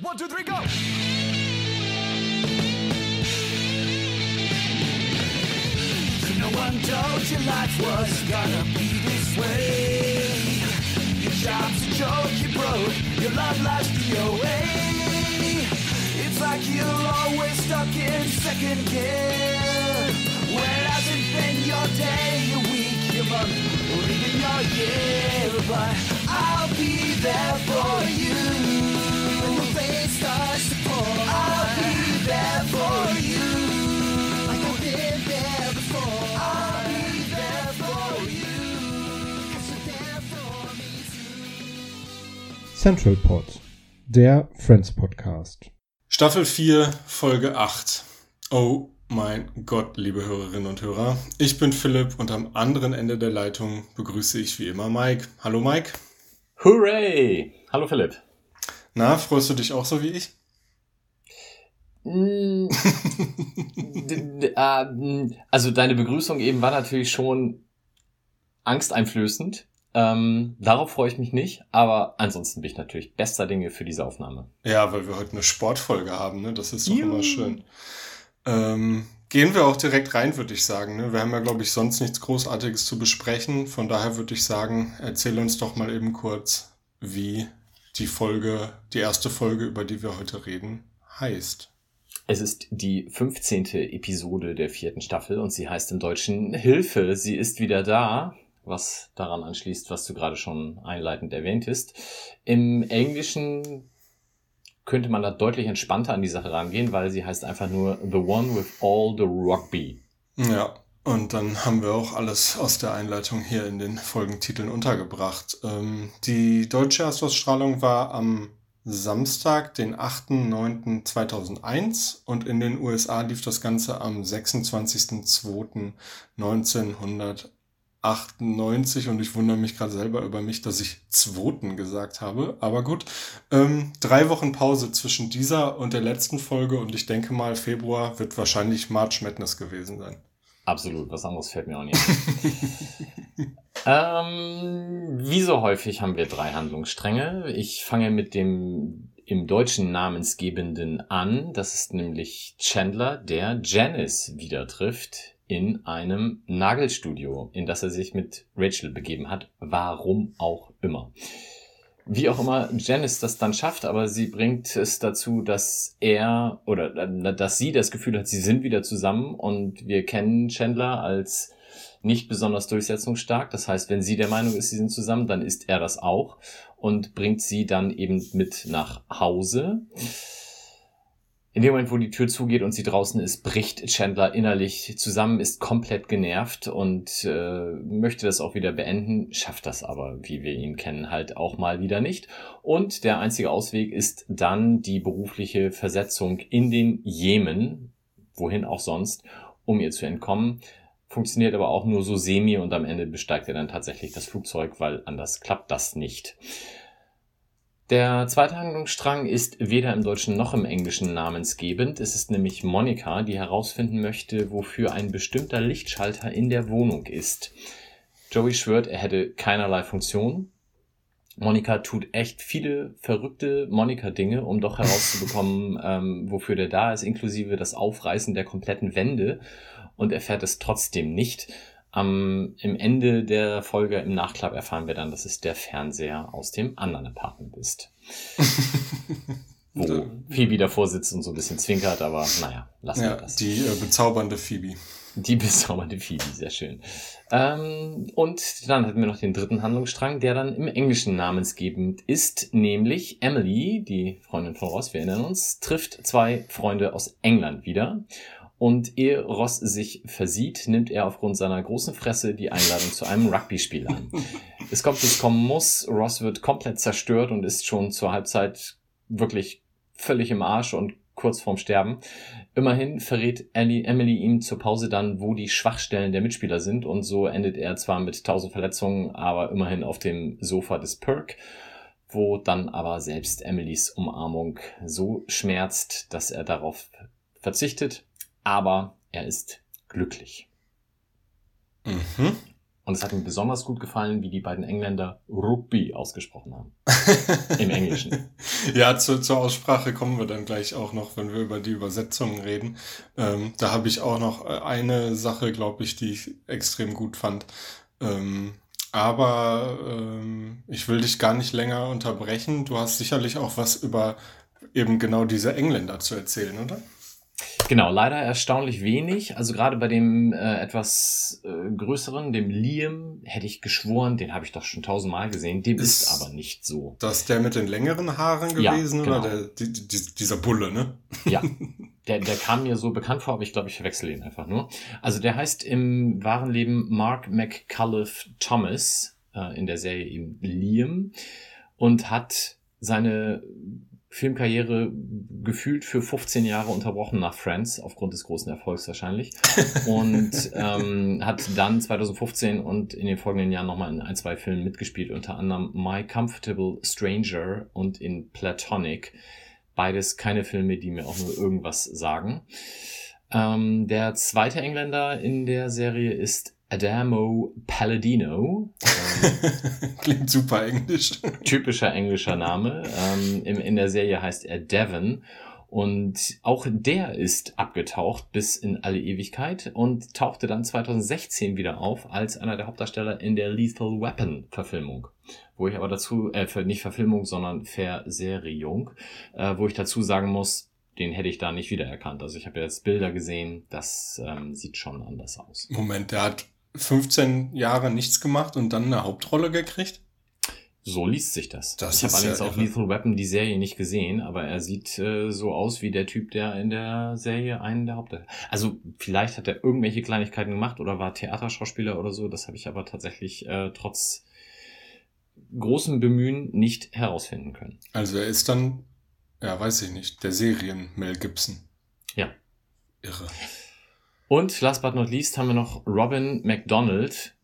One, two, three, go! No one told you life was gonna be this way. Your job's a joke, you broke. Your love life's DOA. It's like you're always stuck in second gear. When it hasn't been your day, your week, your month, or even your year. But I'll be there for you. When the rain starts to pour, I'll be there for you. Like I've been there before. I'll be there for you. 'Cause you're there for me too. Central Pod, der Friends Podcast. Staffel 4, Folge 8. Oh mein Gott, liebe Hörerinnen und Hörer. Ich bin Philipp und am anderen Ende der Leitung begrüße ich wie immer Mike. Hallo Mike. Hooray! Hallo Philipp. Na, freust du dich auch so wie ich? D- äh, mm, Also deine Begrüßung eben war natürlich schon angsteinflößend. Ähm, darauf freue ich mich nicht, aber ansonsten bin ich natürlich bester Dinge für diese Aufnahme. Ja, weil wir heute eine Sportfolge haben, ne? Das ist doch Juhu. immer schön. Ähm, gehen wir auch direkt rein, würde ich sagen. Ne? Wir haben ja, glaube ich, sonst nichts Großartiges zu besprechen. Von daher würde ich sagen, erzähl uns doch mal eben kurz, wie die Folge, die erste Folge, über die wir heute reden, heißt. Es ist die 15. Episode der vierten Staffel und sie heißt im Deutschen Hilfe, sie ist wieder da, was daran anschließt, was du gerade schon einleitend erwähntest. Im Englischen könnte man da deutlich entspannter an die Sache rangehen, weil sie heißt einfach nur The One with All the Rugby. Ja, und dann haben wir auch alles aus der Einleitung hier in den Folgentiteln untergebracht. Ähm, die deutsche Erstausstrahlung war am Samstag, den 8.9.2001 und in den USA lief das Ganze am 26.02.1998 und ich wundere mich gerade selber über mich, dass ich Zwoten gesagt habe. Aber gut, ähm, drei Wochen Pause zwischen dieser und der letzten Folge und ich denke mal, Februar wird wahrscheinlich March Madness gewesen sein. Absolut, was anderes fällt mir auch nicht ein. ähm, wie so häufig haben wir drei Handlungsstränge. Ich fange mit dem im Deutschen Namensgebenden an. Das ist nämlich Chandler, der Janice wieder trifft in einem Nagelstudio, in das er sich mit Rachel begeben hat. Warum auch immer. Wie auch immer Janice das dann schafft, aber sie bringt es dazu, dass er oder äh, dass sie das Gefühl hat, sie sind wieder zusammen und wir kennen Chandler als nicht besonders durchsetzungsstark. Das heißt, wenn sie der Meinung ist, sie sind zusammen, dann ist er das auch und bringt sie dann eben mit nach Hause. In dem Moment, wo die Tür zugeht und sie draußen ist, bricht Chandler innerlich zusammen, ist komplett genervt und äh, möchte das auch wieder beenden, schafft das aber, wie wir ihn kennen, halt auch mal wieder nicht. Und der einzige Ausweg ist dann die berufliche Versetzung in den Jemen, wohin auch sonst, um ihr zu entkommen. Funktioniert aber auch nur so semi und am Ende besteigt er dann tatsächlich das Flugzeug, weil anders klappt das nicht. Der zweite Handlungsstrang ist weder im Deutschen noch im Englischen namensgebend. Es ist nämlich Monika, die herausfinden möchte, wofür ein bestimmter Lichtschalter in der Wohnung ist. Joey schwört, er hätte keinerlei Funktion. Monika tut echt viele verrückte Monika-Dinge, um doch herauszubekommen, ähm, wofür der da ist, inklusive das Aufreißen der kompletten Wände und erfährt es trotzdem nicht. Am, Im Ende der Folge im Nachklapp erfahren wir dann, dass es der Fernseher aus dem anderen Apartment ist. Wo Phoebe davor sitzt und so ein bisschen zwinkert, aber naja, lassen wir Ja, das. die äh, bezaubernde Phoebe. Die bezaubernde Phoebe, sehr schön. Ähm, und dann hatten wir noch den dritten Handlungsstrang, der dann im Englischen namensgebend ist, nämlich Emily, die Freundin von Ross, wir erinnern uns, trifft zwei Freunde aus England wieder. Und ehe Ross sich versieht, nimmt er aufgrund seiner großen Fresse die Einladung zu einem Rugby-Spiel an. Es kommt, wie es kommen muss. Ross wird komplett zerstört und ist schon zur Halbzeit wirklich völlig im Arsch und kurz vorm Sterben. Immerhin verrät Ellie, Emily ihm zur Pause dann, wo die Schwachstellen der Mitspieler sind und so endet er zwar mit tausend Verletzungen, aber immerhin auf dem Sofa des Perk, wo dann aber selbst Emilys Umarmung so schmerzt, dass er darauf verzichtet, aber er ist glücklich. Mhm. Und es hat mir besonders gut gefallen, wie die beiden Engländer Rugby ausgesprochen haben. Im Englischen. Ja, zu, zur Aussprache kommen wir dann gleich auch noch, wenn wir über die Übersetzungen reden. Ähm, da habe ich auch noch äh, eine Sache, glaube ich, die ich extrem gut fand. Ähm, aber ähm, ich will dich gar nicht länger unterbrechen. Du hast sicherlich auch was über eben genau diese Engländer zu erzählen, oder? Genau, leider erstaunlich wenig. Also gerade bei dem äh, etwas äh, größeren, dem Liam, hätte ich geschworen, den habe ich doch schon tausendmal gesehen. Dem ist, Ist aber nicht so. Das der mit den längeren Haaren Ja, gewesen genau. oder der, die, die, dieser Bulle, ne? Ja, der, der kam mir so bekannt vor, aber ich glaube, ich verwechsel ihn einfach nur. Also der heißt im wahren Leben Mark McCullough Thomas, äh, in der Serie eben Liam, und hat seine Filmkarriere gefühlt für 15 Jahre unterbrochen nach Friends, aufgrund des großen Erfolgs wahrscheinlich. Und ähm, hat dann 2015 und in den folgenden Jahren nochmal in ein, zwei Filmen mitgespielt, unter anderem My Comfortable Stranger und in Platonic. Beides keine Filme, die mir auch nur irgendwas sagen. Ähm, der zweite Engländer in der Serie ist Adamo Palladino. Ähm, Klingt super englisch. typischer englischer Name. Ähm, in, in der Serie heißt er Devon. Und auch der ist abgetaucht bis in alle Ewigkeit und tauchte dann 2016 wieder auf als einer der Hauptdarsteller in der Lethal Weapon Verfilmung. Wo ich aber dazu, äh, nicht Verfilmung, sondern Verseriung, äh, wo ich dazu sagen muss, den hätte ich da nicht wiedererkannt. Also ich habe jetzt Bilder gesehen, das ähm, sieht schon anders aus. Moment, der hat 15 Jahre nichts gemacht und dann eine Hauptrolle gekriegt? So liest sich das. Das ich habe allerdings ja auch irre. Lethal Weapon die Serie nicht gesehen, aber er sieht äh, so aus wie der Typ, der in der Serie einen der Haupt... Also vielleicht hat er irgendwelche Kleinigkeiten gemacht oder war Theaterschauspieler oder so. Das habe ich aber tatsächlich äh, trotz großem Bemühen nicht herausfinden können. Also er ist dann, ja, weiß ich nicht, der Serien Mel Gibson. Ja. Irre. Und last but not least haben wir noch Robin McDonald.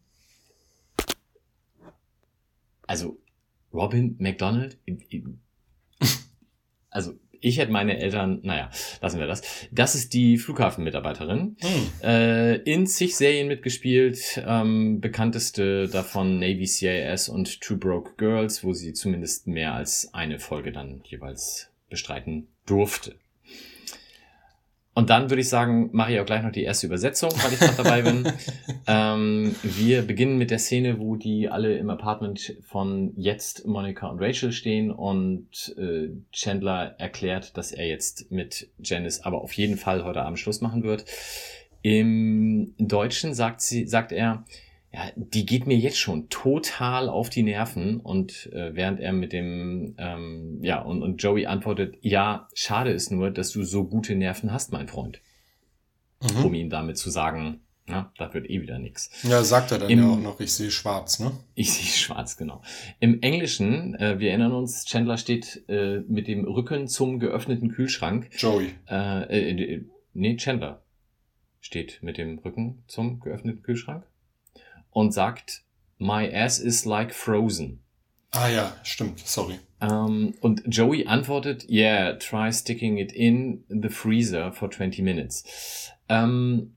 Also Robin McDonald? Also ich hätte meine Eltern, naja, lassen wir das. Das ist die Flughafenmitarbeiterin. Hm. Äh, in zig Serien mitgespielt, ähm, bekannteste davon Navy CIS und Two Broke Girls, wo sie zumindest mehr als eine Folge dann jeweils bestreiten durfte. Und dann würde ich sagen, mache ich auch gleich noch die erste Übersetzung, weil ich gerade dabei bin. ähm, wir beginnen mit der Szene, wo die alle im Apartment von jetzt Monica und Rachel stehen und äh, Chandler erklärt, dass er jetzt mit Janice aber auf jeden Fall heute Abend Schluss machen wird. Im Deutschen sagt sie, sagt er, ja, die geht mir jetzt schon total auf die Nerven und äh, während er mit dem, ähm, ja, und, und Joey antwortet, ja, schade ist nur, dass du so gute Nerven hast, mein Freund, um Mhm. ihm damit zu sagen, na, das wird eh wieder nix. Ja, sagt er dann Im- ja auch noch, ich sehe schwarz, ne? Ich sehe schwarz, genau. Im Englischen, äh, wir erinnern uns, Chandler steht äh, mit dem Rücken zum geöffneten Kühlschrank. Joey. Äh, äh, äh, nee, Chandler steht mit dem Rücken zum geöffneten Kühlschrank und sagt, My ass is like frozen. Ah ja, stimmt, sorry. Ähm, und Joey antwortet, yeah, try sticking it in the freezer for 20 minutes. Ähm,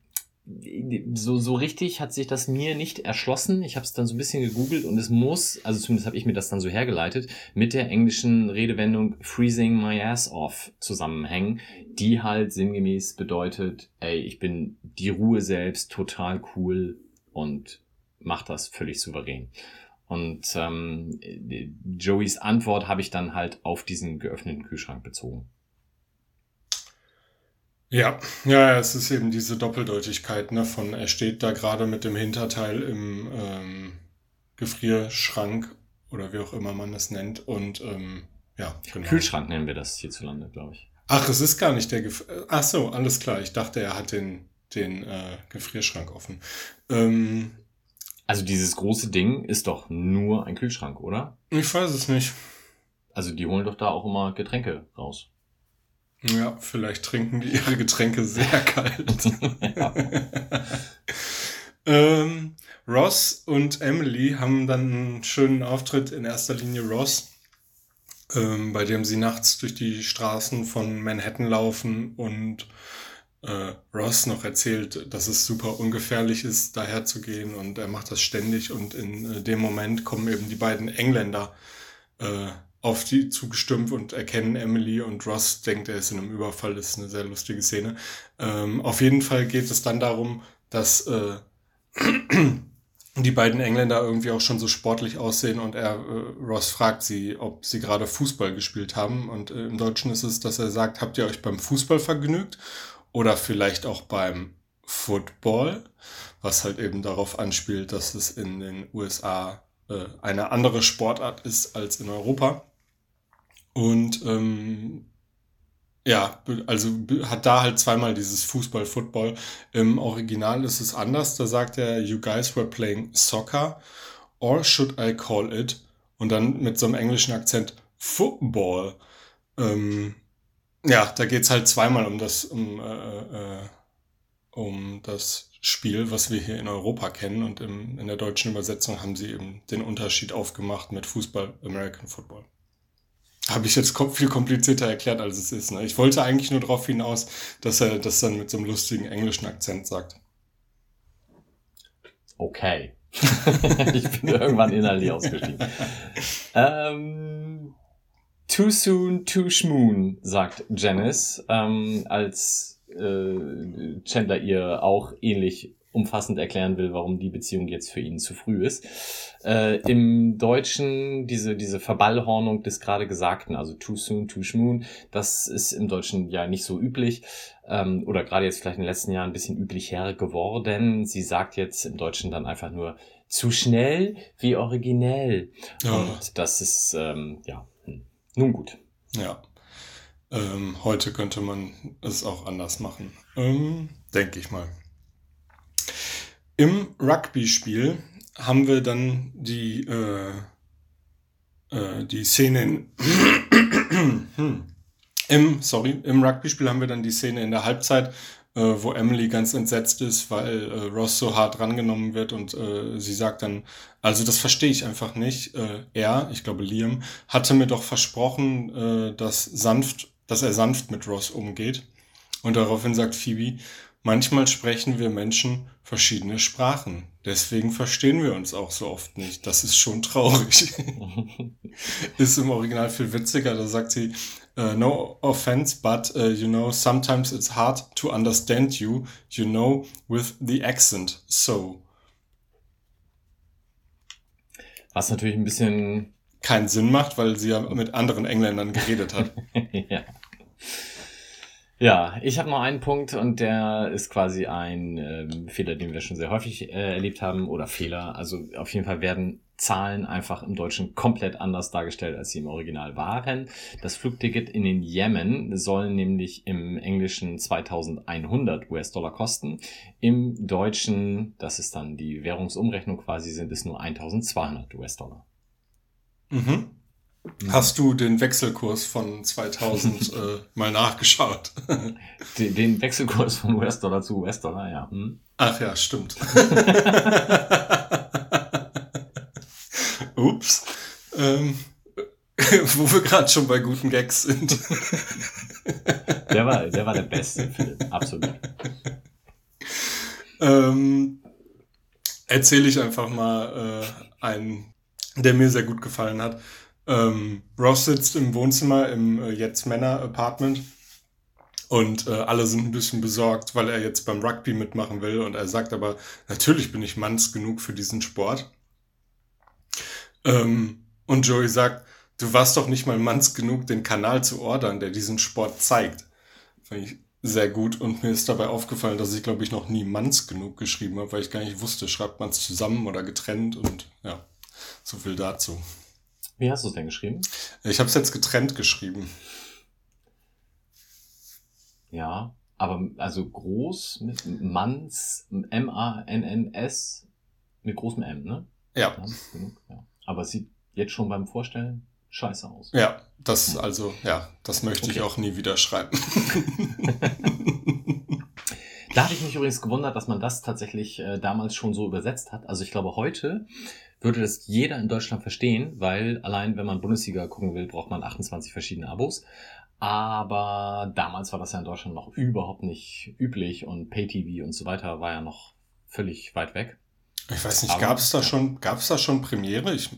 so, so richtig hat sich das mir nicht erschlossen. Ich habe es dann so ein bisschen gegoogelt und es muss, also zumindest habe ich mir das dann so hergeleitet, mit der englischen Redewendung freezing my ass off zusammenhängen, die halt sinngemäß bedeutet, ey, ich bin die Ruhe selbst, total cool und mach das völlig souverän. Und ähm, Joeys Antwort habe ich dann halt auf diesen geöffneten Kühlschrank bezogen. Ja, ja, ja, es ist eben diese Doppeldeutigkeit, ne, von er steht da gerade mit dem Hinterteil im ähm, Gefrierschrank oder wie auch immer man es nennt und ähm, ja, genau. Kühlschrank nennen wir das hierzulande, glaube ich. Ach, es ist gar nicht der Gef Ach so, alles klar. Ich dachte, er hat den den äh, Gefrierschrank offen. Ähm, Also dieses große Ding ist doch nur ein Kühlschrank, oder? ich weiß es nicht. Also die holen doch da auch immer Getränke raus. Ja, vielleicht trinken die ihre Getränke sehr kalt. ähm, Ross und Emily haben dann einen schönen Auftritt, in erster Linie Ross, ähm, bei dem sie nachts durch die Straßen von Manhattan laufen und äh, Ross noch erzählt, dass es super ungefährlich ist, daher zu gehen und er macht das ständig und in äh, dem Moment kommen eben die beiden Engländer äh, auf die zugestürmt und erkennen Emily und Ross denkt, er ist in einem Überfall. Das ist eine sehr lustige Szene. Ähm, auf jeden Fall geht es dann darum, dass äh, die beiden Engländer irgendwie auch schon so sportlich aussehen und er, äh, Ross fragt sie, ob sie gerade Fußball gespielt haben. Und äh, im Deutschen ist es, dass er sagt, habt ihr euch beim Fußball vergnügt? Oder vielleicht auch beim Football, was halt eben darauf anspielt, dass es in den USA äh, eine andere Sportart ist als in Europa. Und ähm, ja, also hat da halt zweimal dieses Fußball, Football. Im Original ist es anders. Da sagt er, you guys were playing soccer, or should I call it? Und dann mit so einem englischen Akzent Football. Ähm, ja, da geht's halt zweimal um das, um, äh, äh, um das Spiel, was wir hier in Europa kennen. Und im, in der deutschen Übersetzung haben sie eben den Unterschied aufgemacht mit Fußball, American Football. Habe ich jetzt viel komplizierter erklärt, als es ist. Ne? Ich wollte eigentlich nur darauf hinaus, dass er das dann mit so einem lustigen englischen Akzent sagt. Okay. ich bin irgendwann innerlich ausgestiegen. ähm, too soon, too schmoon, sagt Janice, ähm, als äh, Chandler ihr auch ähnlich umfassend erklären will, warum die Beziehung jetzt für ihn zu früh ist. Äh, Im Deutschen diese, diese Verballhornung des gerade Gesagten, also too soon, too schmoon, das ist im Deutschen ja nicht so üblich ähm, oder gerade jetzt vielleicht in den letzten Jahren ein bisschen üblicher geworden. Sie sagt jetzt im Deutschen dann einfach nur zu schnell wie originell. Ja. Und das ist, ähm, ja. Nun gut. Ja. Ähm, heute könnte man es auch anders machen. Ähm, Denke ich mal. Im Rugby-Spiel haben wir dann die, äh, äh, die Szene in, im, sorry, im Rugby-Spiel haben wir dann die Szene in der Halbzeit, äh, wo Emily ganz entsetzt ist, weil äh, Ross so hart rangenommen wird und äh, sie sagt dann, also das verstehe ich einfach nicht. Äh, er, ich glaube Liam, hatte mir doch versprochen, äh, dass sanft, dass er sanft mit Ross umgeht. Und daraufhin sagt Phoebe, Manchmal sprechen wir Menschen verschiedene Sprachen. Deswegen verstehen wir uns auch so oft nicht. Das ist schon traurig. ist im Original viel witziger. Da sagt sie, uh, no offense, but uh, you know, sometimes it's hard to understand you, you know, with the accent. So. Was natürlich ein bisschen keinen Sinn macht, weil sie ja mit anderen Engländern geredet hat. ja. Ja, ich habe noch einen Punkt und der ist quasi ein ähm, Fehler, den wir schon sehr häufig äh, erlebt haben oder Fehler. Also auf jeden Fall werden Zahlen einfach im Deutschen komplett anders dargestellt, als sie im Original waren. Das Flugticket in den Jemen soll nämlich im Englischen 2100 US-Dollar kosten. Im Deutschen, das ist dann die Währungsumrechnung quasi, sind es nur 1200 US-Dollar. Mhm. Hast du den Wechselkurs von 2000 äh, mal nachgeschaut? den, den, Wechselkurs von US-Dollar zu US-Dollar, ja. Hm. Ach ja, stimmt. Ups. Ähm, wo wir gerade schon bei guten Gags sind. der, war, der war der beste Film, absolut. Ähm, Erzähle ich einfach mal äh, einen, der mir sehr gut gefallen hat. Ähm, Ross sitzt im Wohnzimmer im äh, jetzt Männer-Apartment und äh, alle sind ein bisschen besorgt, weil er jetzt beim Rugby mitmachen will und er sagt aber, natürlich bin ich manns genug für diesen Sport. Ähm, und Joey sagt, du warst doch nicht mal manns genug, den Kanal zu ordern, der diesen Sport zeigt. Fand ich sehr gut und mir ist dabei aufgefallen, dass ich glaube ich noch nie manns genug geschrieben habe, weil ich gar nicht wusste, schreibt man es zusammen oder getrennt und ja, so viel dazu. Wie hast du es denn geschrieben? Ich habe es jetzt getrennt geschrieben. Ja, aber also groß mit Manns, M-A-N-N-S mit großem M, ne? Ja. ja. Aber es sieht jetzt schon beim Vorstellen scheiße aus. Ja, das, also, ja, das möchte okay. ich auch nie wieder schreiben. da habe ich mich übrigens gewundert, dass man das tatsächlich äh, damals schon so übersetzt hat. Also ich glaube, heute würde das jeder in Deutschland verstehen, weil allein wenn man Bundesliga gucken will, braucht man 28 verschiedene Abos. Aber damals war das ja in Deutschland noch überhaupt nicht üblich und Pay-TV und so weiter war ja noch völlig weit weg. Ich weiß nicht, gab es da schon, gab es da schon Premiere? Ich,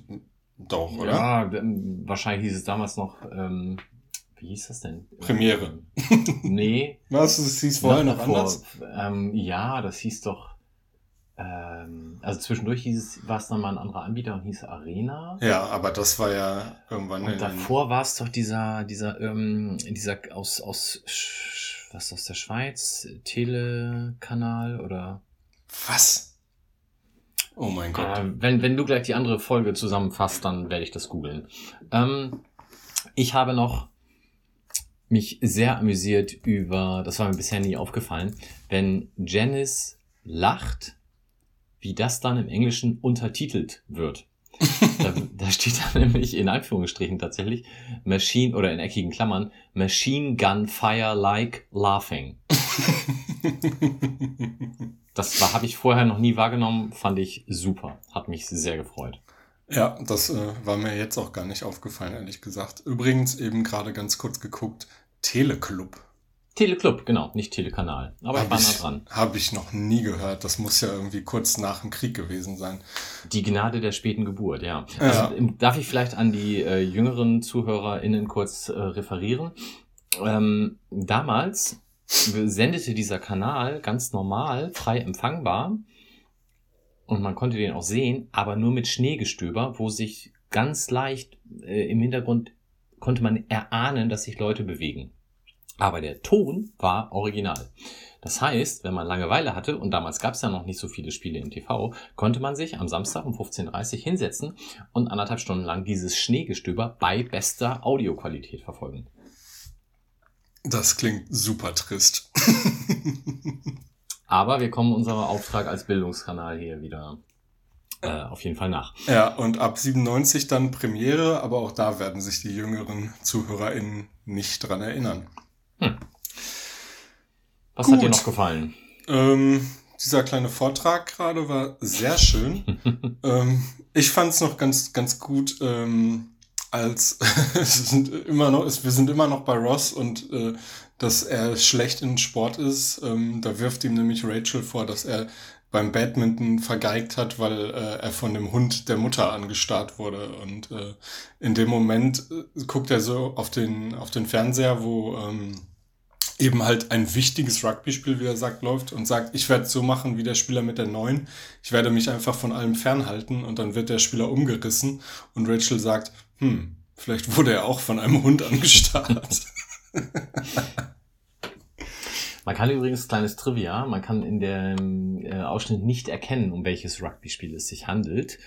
doch, oder? Ja, ähm, wahrscheinlich hieß es damals noch, ähm, wie hieß das denn? Premiere. Nee. Was? Es hieß vorher noch anders? Ähm, ja, das hieß doch, ähm, also zwischendurch hieß es, war es dann mal ein anderer Anbieter und hieß Arena. Ja, aber das war ja irgendwann Und davor war es doch dieser, dieser, ähm, dieser aus, aus, was aus der Schweiz, Telekanal oder Was? Oh mein Gott. Äh, wenn, wenn du gleich die andere Folge zusammenfasst, dann werde ich das googeln. Ähm, ich habe noch mich sehr amüsiert über, das war mir bisher nie aufgefallen, wenn Janice lacht, wie das dann im Englischen untertitelt wird. da, da steht dann nämlich in Anführungsstrichen tatsächlich Machine oder in eckigen Klammern Machine Gun Fire Like Laughing. Das habe ich vorher noch nie wahrgenommen, fand ich super. Hat mich sehr gefreut. Ja, das äh, war mir jetzt auch gar nicht aufgefallen, ehrlich gesagt. Übrigens eben gerade ganz kurz geguckt, Teleclub. Teleclub, genau, nicht Telekanal. Aber ich Hab war nah ich, dran. hab ich noch nie gehört. Das muss ja irgendwie kurz nach dem Krieg gewesen sein. Die Gnade der späten Geburt, ja. Ja. Also, ähm, darf ich vielleicht an die äh, jüngeren ZuhörerInnen kurz äh, referieren? Ähm, damals sendete dieser Kanal ganz normal, frei empfangbar. Und man konnte den auch sehen, aber nur mit Schneegestöber, wo sich ganz leicht äh, im Hintergrund konnte man erahnen, dass sich Leute bewegen. Aber der Ton war original. Das heißt, wenn man Langeweile hatte, und damals gab es ja noch nicht so viele Spiele im TV, konnte man sich am Samstag um 15.30 Uhr hinsetzen und anderthalb Stunden lang dieses Schneegestöber bei bester Audioqualität verfolgen. Das klingt super trist. Aber wir kommen unserem Auftrag als Bildungskanal hier wieder äh, auf jeden Fall nach. Ja, und ab 97 dann Premiere, aber auch da werden sich die jüngeren ZuhörerInnen nicht dran erinnern. Was Gut. hat dir noch gefallen? Ähm, dieser kleine Vortrag gerade war sehr schön. ähm, ich fand es noch ganz, ganz gut, ähm, als es sind immer noch, wir sind immer noch bei Ross und äh, dass er schlecht in Sport ist. Ähm, da wirft ihm nämlich Rachel vor, dass er beim Badminton vergeigt hat, weil äh, er von dem Hund der Mutter angestarrt wurde. Und äh, in dem Moment äh, guckt er so auf den, auf den Fernseher, wo ähm, eben halt ein wichtiges Rugby-Spiel, wie er sagt, läuft und sagt, ich werde so machen wie der Spieler mit der Neun. Ich werde mich einfach von allem fernhalten und dann wird der Spieler umgerissen und Rachel sagt, hm, vielleicht wurde er auch von einem Hund angestarrt. Man kann übrigens, kleines Trivia, man kann in dem äh, Ausschnitt nicht erkennen, um welches Rugby-Spiel es sich handelt.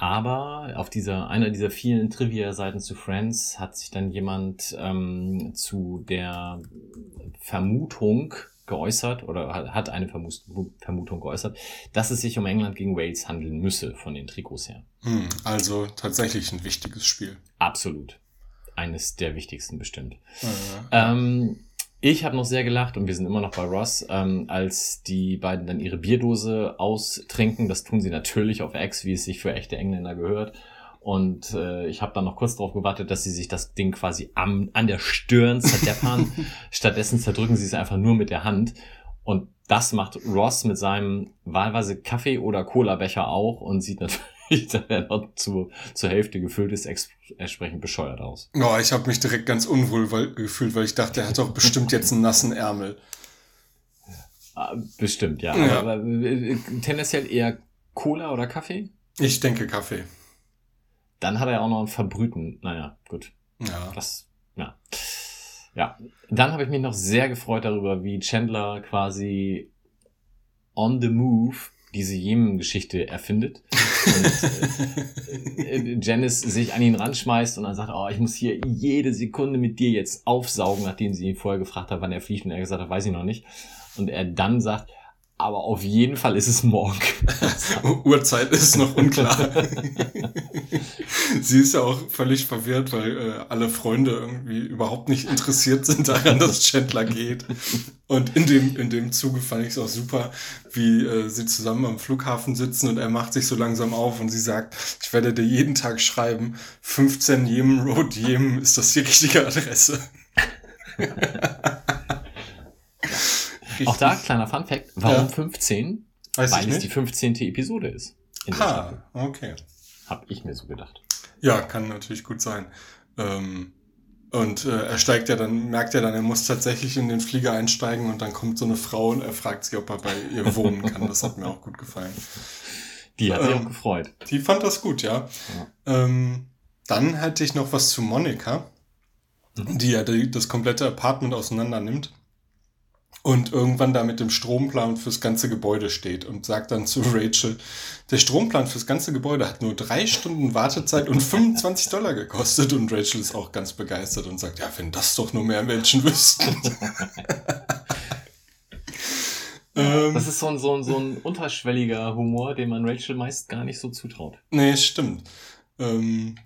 Aber auf dieser, einer dieser vielen Trivia-Seiten zu Friends hat sich dann jemand ähm, zu der Vermutung geäußert oder hat- eine Vermutung geäußert, dass es sich um England gegen Wales handeln müsse von den Trikots her. hm, also tatsächlich ein wichtiges Spiel. Absolut. Eines der wichtigsten bestimmt. Äh, Ähm, ich habe noch sehr gelacht und wir sind immer noch bei Ross, ähm, als die beiden dann ihre Bierdose austrinken. Das tun sie natürlich auf Ex, wie es sich für echte Engländer gehört. Und äh, ich habe dann noch kurz darauf gewartet, dass sie sich das Ding quasi am, an der Stirn zerdeppern. Stattdessen zerdrücken sie es einfach nur mit der Hand. Und das macht Ross mit seinem wahlweise Kaffee- oder Cola-Becher auch und sieht natürlich, da er noch zu, zur Hälfte gefüllt ist, entsprechend bescheuert aus. oh, ich habe mich direkt ganz unwohl weil, gefühlt, weil ich dachte, er hat doch bestimmt jetzt einen nassen Ärmel. Bestimmt, ja. Ja. Aber, aber äh, tendenziell eher Cola oder Kaffee? Ich denke Kaffee. Dann hat er auch noch einen verbrühten. Naja, gut. Ja. Das, ja. Ja. Dann habe ich mich noch sehr gefreut darüber, wie Chandler quasi on the move diese Jemen-Geschichte erfindet. Und äh, äh, Janice sich an ihn ranschmeißt und dann sagt, oh, ich muss hier jede Sekunde mit dir jetzt aufsaugen, nachdem sie ihn vorher gefragt hat, wann er fliegt und er gesagt hat, weiß ich noch nicht. Und er dann sagt, aber auf jeden Fall ist es morgen. Uhrzeit ist noch unklar. Sie ist ja auch völlig verwirrt, weil äh, alle Freunde irgendwie überhaupt nicht interessiert sind daran, dass Chandler geht. Und in dem, in dem Zuge fand ich es auch super, wie äh, sie zusammen am Flughafen sitzen und er macht sich so langsam auf und sie sagt, ich werde dir jeden Tag schreiben, 15 Yemen Road, Yemen ist das die richtige Adresse. Auch da, kleiner Fun Fact, warum Ja. 15? Weiß Weil es nicht. die 15. Episode ist. In der Staffel. Ah, okay. Hab ich mir so gedacht. Ja, kann natürlich gut sein. Ähm, und äh, er steigt ja dann, merkt ja dann, er muss tatsächlich in den Flieger einsteigen und dann kommt so eine Frau und er fragt sie, ob er bei ihr wohnen kann. Das hat mir auch gut gefallen. Die hat sich Ähm, auch gefreut. Die fand das gut, ja. Ähm, dann hätte ich noch was zu Monika, die ja die, das komplette Apartment auseinander nimmt und irgendwann da mit dem Stromplan fürs ganze Gebäude steht und sagt dann zu Rachel, der Stromplan fürs ganze Gebäude hat nur drei Stunden Wartezeit und 25 Dollar gekostet und Rachel ist auch ganz begeistert und sagt, ja, wenn das doch nur mehr Menschen wüssten. ähm, Das ist so ein, so, ein, so ein unterschwelliger Humor, den man Rachel meist gar nicht so zutraut. Nee, stimmt. Ähm,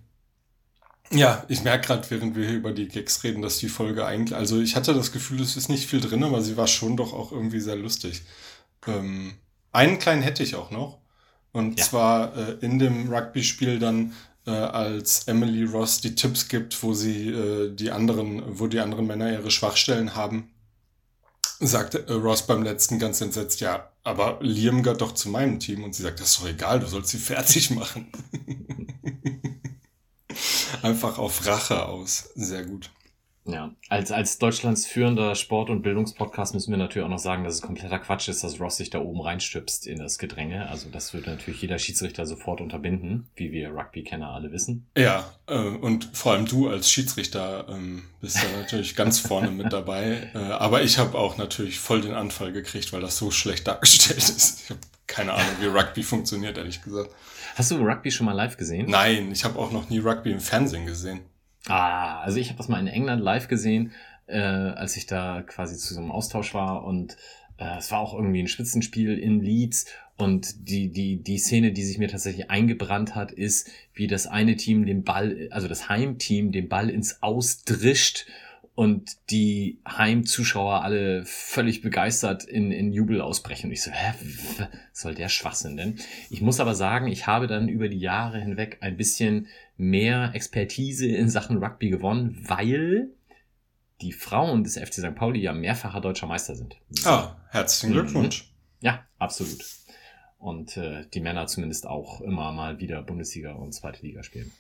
ja, ich merke gerade, während wir hier über die Gags reden, dass die Folge eigentlich, also ich hatte das Gefühl, es ist nicht viel drin, aber sie war schon doch auch irgendwie sehr lustig. Ähm, einen kleinen hätte ich auch noch. Und Ja. zwar äh, in dem Rugby-Spiel dann, äh, als Emily Ross die Tipps gibt, wo sie äh, die anderen, wo die anderen Männer ihre Schwachstellen haben, sagt äh, Ross beim letzten ganz entsetzt, ja, aber Liam gehört doch zu meinem Team. Und sie sagt, das ist doch egal, du sollst sie fertig machen. Einfach auf Rache aus. Sehr gut. Ja, als, als Deutschlands führender Sport- und Bildungspodcast müssen wir natürlich auch noch sagen, dass es kompletter Quatsch ist, dass Ross sich da oben reinstüpst in das Gedränge. Also das würde natürlich jeder Schiedsrichter sofort unterbinden, wie wir Rugby-Kenner alle wissen. Ja, äh, und vor allem du als Schiedsrichter ähm, bist da natürlich ganz vorne mit dabei. Äh, aber ich habe auch natürlich voll den Anfall gekriegt, weil das so schlecht dargestellt ist. Ich habe keine Ahnung, wie Rugby funktioniert, ehrlich gesagt. Hast du Rugby schon mal live gesehen? Nein, ich habe auch noch nie Rugby im Fernsehen gesehen. Ah, also ich habe das mal in England live gesehen, äh, als ich da quasi zu so einem Austausch war und äh, es war auch irgendwie ein Spitzenspiel in Leeds und die, die, die Szene, die sich mir tatsächlich eingebrannt hat, ist, wie das eine Team den Ball, also das Heimteam den Ball ins Aus drischt und die Heimzuschauer alle völlig begeistert in, in Jubel ausbrechen. Und ich so, hä, was soll der Schwachsinn denn? Ich muss aber sagen, ich habe dann über die Jahre hinweg ein bisschen mehr Expertise in Sachen Rugby gewonnen, weil die Frauen des FC St. Pauli ja mehrfacher deutscher Meister sind. Ah, herzlichen Mhm. Glückwunsch. Ja, absolut. Und äh, die Männer zumindest auch immer mal wieder Bundesliga und zweite Liga spielen.